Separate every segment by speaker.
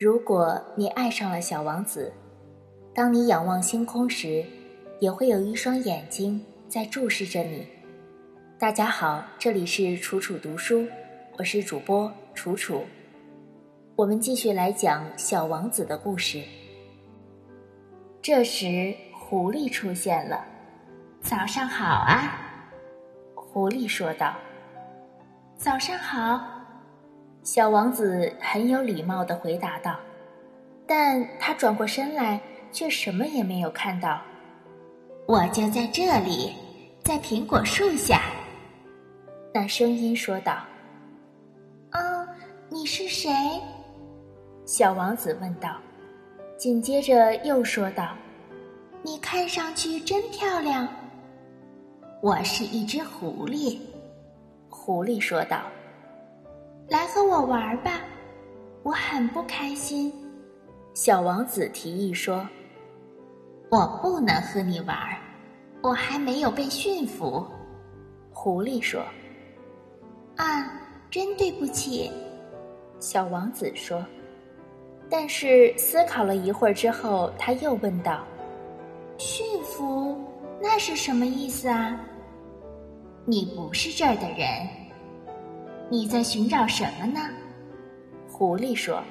Speaker 1: 如果你爱上了小王子，当你仰望星空时，也会有一双眼睛在注视着你。大家好，这里是楚楚读书，我是主播楚楚。我们继续来讲小王子的故事。这时，狐狸出现了。
Speaker 2: 早上好啊，
Speaker 1: 狐狸说道。
Speaker 2: 早上好，
Speaker 1: 小王子很有礼貌的回答道。但他转过身来，却什么也没有看到。
Speaker 2: 我就在这里，在苹果树下。
Speaker 1: 那声音说道。
Speaker 2: 哦，你是谁？
Speaker 1: 小王子问道。紧接着又说道：“
Speaker 2: 你看上去真漂亮。”我是一只狐狸。
Speaker 1: 狐狸说道：“
Speaker 2: 来和我玩吧，我很不开心。”
Speaker 1: 小王子提议说：“
Speaker 2: 我不能和你玩，我还没有被驯服。”
Speaker 1: 狐狸说：“
Speaker 2: 啊，真对不起。”
Speaker 1: 小王子说。但是思考了一会儿之后，他又问道：“
Speaker 2: 驯服，那是什么意思啊？”你不是这儿的人，你在寻找什么呢？
Speaker 1: 狐狸说：“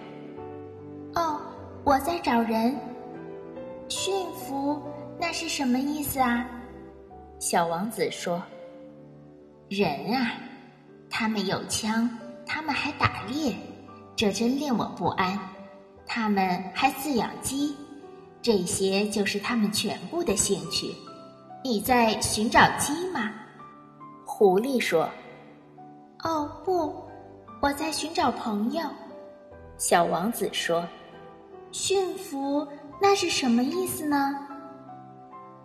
Speaker 2: 哦，我在找人。驯服，那是什么意思啊？”
Speaker 1: 小王子说：“
Speaker 2: 人啊，他们有枪，他们还打猎，这真令我不安。他们还饲养鸡，这些就是他们全部的兴趣。你在寻找鸡吗？”
Speaker 1: 狐狸说：“
Speaker 2: 哦不，我在寻找朋友。”
Speaker 1: 小王子说：“
Speaker 2: 驯服那是什么意思呢？”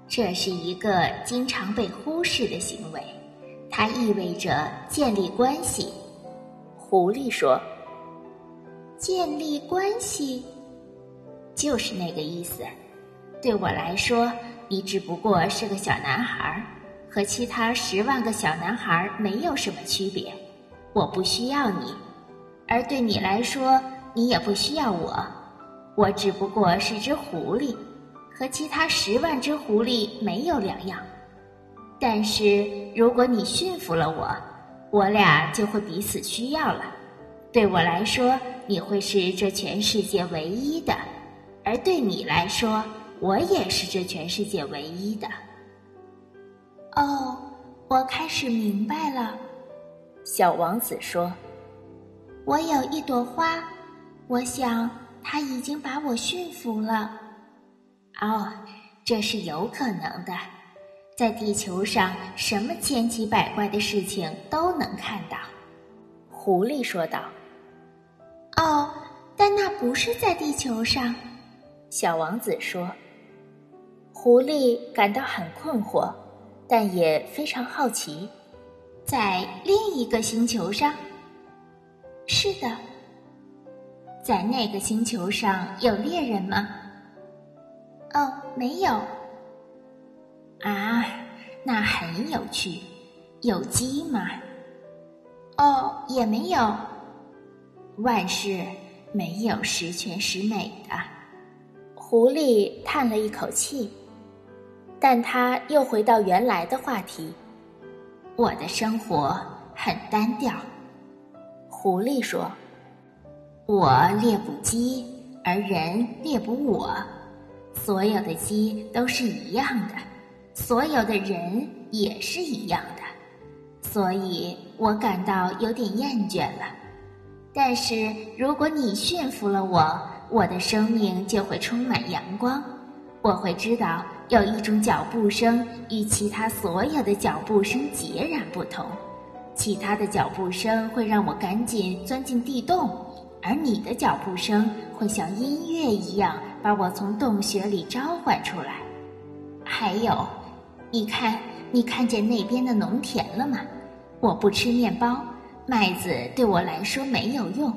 Speaker 2: 这是一个经常被忽视的行为，它意味着建立关系。
Speaker 1: 狐狸说：“
Speaker 2: 建立关系，就是那个意思。对我来说，你只不过是个小男孩。”和其他十万个小男孩没有什么区别，我不需要你，而对你来说，你也不需要我。我只不过是只狐狸，和其他十万只狐狸没有两样。但是如果你驯服了我，我俩就会彼此需要了。对我来说，你会是这全世界唯一的，而对你来说，我也是这全世界唯一的。哦，我开始明白了，
Speaker 1: 小王子说：“
Speaker 2: 我有一朵花，我想它已经把我驯服了。”哦，这是有可能的，在地球上什么千奇百怪的事情都能看到。”
Speaker 1: 狐狸说道。
Speaker 2: “哦，但那不是在地球上。”
Speaker 1: 小王子说。狐狸感到很困惑。但也非常好奇，
Speaker 2: 在另一个星球上。是的，在那个星球上有猎人吗？哦，没有。啊，那很有趣。有鸡吗？哦，也没有。万事没有十全十美的。
Speaker 1: 狐狸叹了一口气。但他又回到原来的话题：“
Speaker 2: 我的生活很单调。”
Speaker 1: 狐狸说：“
Speaker 2: 我猎捕鸡，而人猎捕我。所有的鸡都是一样的，所有的人也是一样的，所以我感到有点厌倦了。但是如果你驯服了我，我的生命就会充满阳光。我会知道。”有一种脚步声与其他所有的脚步声截然不同，其他的脚步声会让我赶紧钻进地洞，而你的脚步声会像音乐一样把我从洞穴里召唤出来。还有，你看，你看见那边的农田了吗？我不吃面包，麦子对我来说没有用，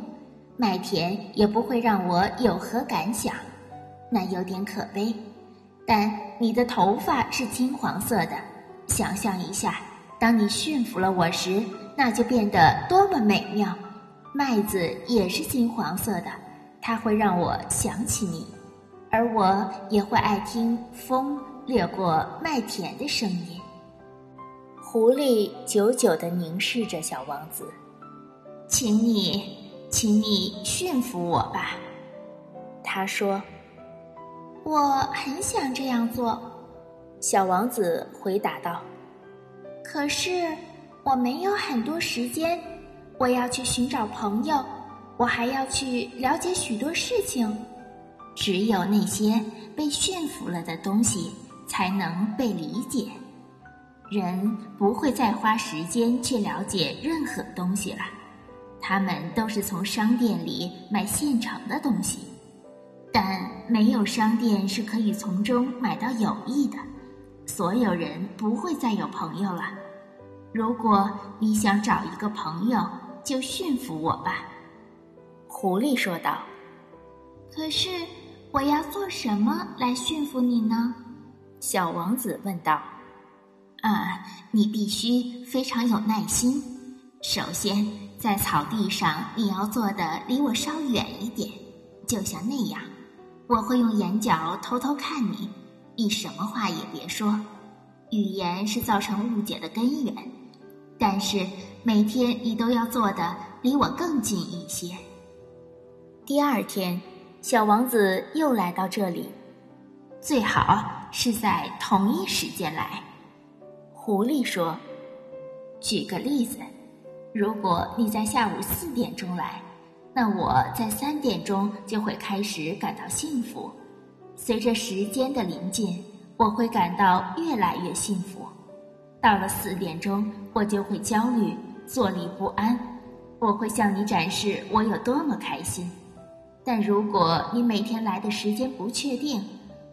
Speaker 2: 麦田也不会让我有何感想，那有点可悲。但你的头发是金黄色的，想象一下，当你驯服了我时，那就变得多么美妙。麦子也是金黄色的，它会让我想起你，而我也会爱听风掠过麦田的声音。
Speaker 1: 狐狸久久地凝视着小王子，
Speaker 2: 请你，请你驯服我吧。
Speaker 1: 他说：“
Speaker 2: 我很想这样做。”
Speaker 1: 小王子回答道：“
Speaker 2: 可是我没有很多时间，我要去寻找朋友，我还要去了解许多事情。只有那些被驯服了的东西才能被理解。人不会再花时间去了解任何东西了，他们都是从商店里买现成的东西。”但没有商店是可以从中买到友谊的，所有人不会再有朋友了。如果你想找一个朋友，就驯服我吧。”
Speaker 1: 狐狸说道。
Speaker 2: “可是我要做什么来驯服你呢？”
Speaker 1: 小王子问道。
Speaker 2: “啊，你必须非常有耐心。首先，在草地上，你要坐的离我稍远一点，就像那样。”我会用眼角偷偷看你，你什么话也别说。语言是造成误解的根源，但是每天你都要做的离我更近一些。
Speaker 1: 第二天，小王子又来到这里，
Speaker 2: 最好是在同一时间来。
Speaker 1: 狐狸说：“
Speaker 2: 举个例子，如果你在下午四点钟来。”那我在三点钟就会开始感到幸福，随着时间的临近，我会感到越来越幸福。到了四点钟，我就会焦虑、坐立不安。我会向你展示我有多么开心。但如果你每天来的时间不确定，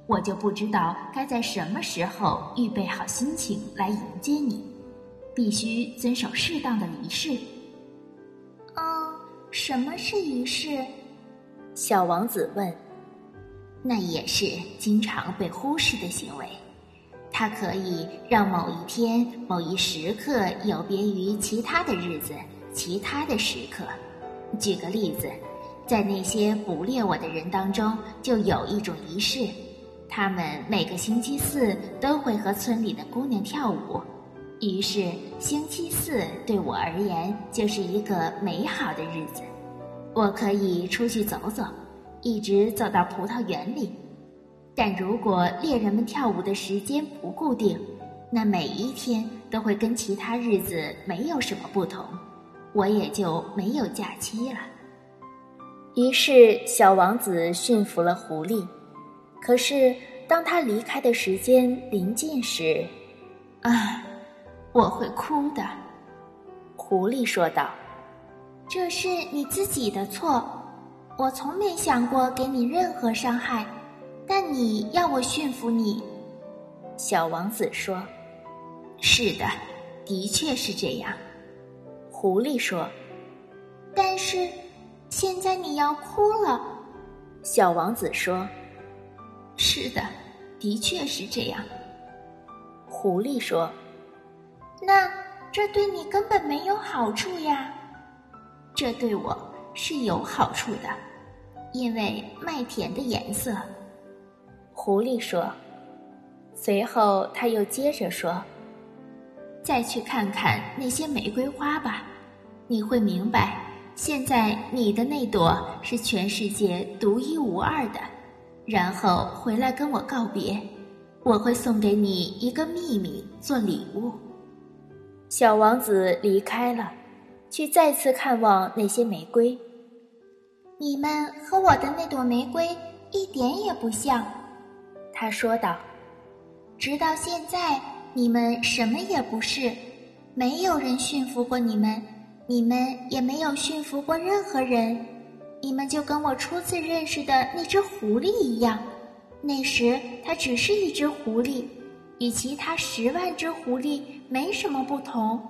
Speaker 2: 我就不知道该在什么时候预备好心情来迎接你。必须遵守适当的仪式。什么是仪式？
Speaker 1: 小王子问。
Speaker 2: 那也是经常被忽视的行为，它可以让某一天、某一时刻有别于其他的日子、其他的时刻。举个例子，在那些捕猎我的人当中，就有一种仪式，他们每个星期四都会和村里的姑娘跳舞。于是，星期四对我而言就是一个美好的日子。我可以出去走走，一直走到葡萄园里。但如果猎人们跳舞的时间不固定，那每一天都会跟其他日子没有什么不同，我也就没有假期了。
Speaker 1: 于是，小王子驯服了狐狸。可是，当他离开的时间临近时，
Speaker 2: 啊！我会哭的，
Speaker 1: 狐狸说道：“
Speaker 2: 这是你自己的错，我从没想过给你任何伤害，但你要我驯服你。”
Speaker 1: 小王子说：“
Speaker 2: 是的，的确是这样。”
Speaker 1: 狐狸说：“
Speaker 2: 但是现在你要哭了。”
Speaker 1: 小王子说：“
Speaker 2: 是的，的确是这样。”
Speaker 1: 狐狸说。
Speaker 2: 那这对你根本没有好处呀，这对我是有好处的，因为麦田的颜色。
Speaker 1: 狐狸说。随后他又接着说：“
Speaker 2: 再去看看那些玫瑰花吧，你会明白，现在你的那朵是全世界独一无二的。然后回来跟我告别，我会送给你一个秘密做礼物。”
Speaker 1: 小王子离开了，去再次看望那些玫瑰。
Speaker 2: 你们和我的那朵玫瑰一点也不像，
Speaker 1: 他说道。
Speaker 2: 直到现在，你们什么也不是，没有人驯服过你们，你们也没有驯服过任何人。你们就跟我初次认识的那只狐狸一样，那时它只是一只狐狸。与其他十万只狐狸没什么不同，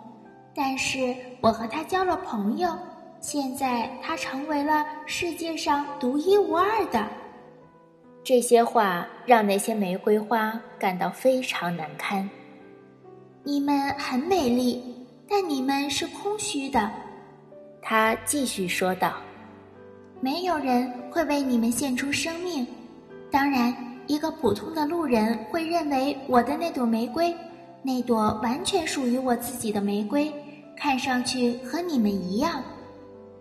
Speaker 2: 但是我和它交了朋友，现在它成为了世界上独一无二的。
Speaker 1: 这些话让那些玫瑰花感到非常难堪。
Speaker 2: 你们很美丽，但你们是空虚的，
Speaker 1: 他继续说道。
Speaker 2: 没有人会为你们献出生命。当然，一个普通的路人会认为我的那朵玫瑰，那朵完全属于我自己的玫瑰，看上去和你们一样。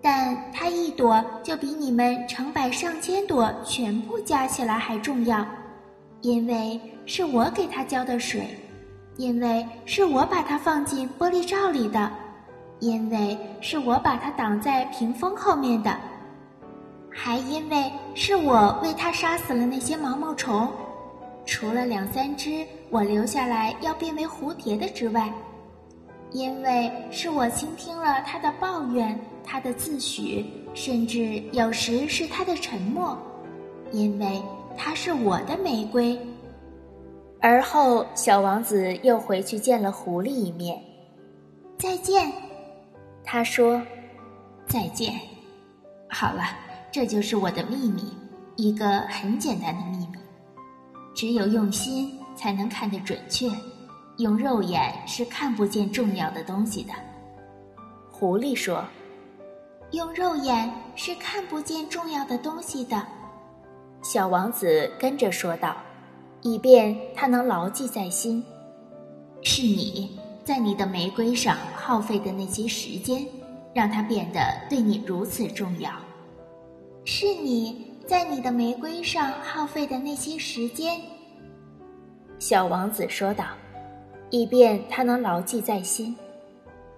Speaker 2: 但它一朵就比你们成百上千朵全部加起来还重要，因为是我给它浇的水，因为是我把它放进玻璃罩里的，因为是我把它挡在屏风后面的，还因为是我为他杀死了那些毛毛虫，除了两三只我留下来要变为蝴蝶的之外，因为是我倾听了他的抱怨。他的自诩，甚至有时是他的沉默，因为他是我的玫瑰。
Speaker 1: 而后，小王子又回去见了狐狸一面。
Speaker 2: 再见，
Speaker 1: 他说：“
Speaker 2: 再见。”好了，这就是我的秘密，一个很简单的秘密。只有用心才能看得准确，用肉眼是看不见重要的东西的。
Speaker 1: 狐狸说。
Speaker 2: 用肉眼是看不见重要的东西的，
Speaker 1: 小王子跟着说道，以便他能牢记在心。
Speaker 2: 是你在你的玫瑰上耗费的那些时间，让它变得对你如此重要。是你在你的玫瑰上耗费的那些时间，
Speaker 1: 小王子说道，以便他能牢记在心。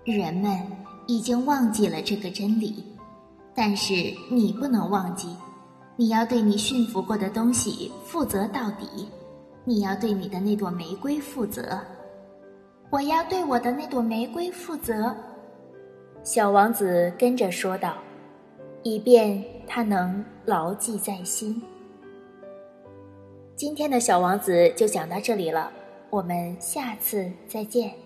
Speaker 2: 人们。已经忘记了这个真理，但是你不能忘记，你要对你驯服过的东西负责到底，你要对你的那朵玫瑰负责。我要对我的那朵玫瑰负责。
Speaker 1: 小王子跟着说道，以便他能牢记在心。今天的小王子就讲到这里了，我们下次再见。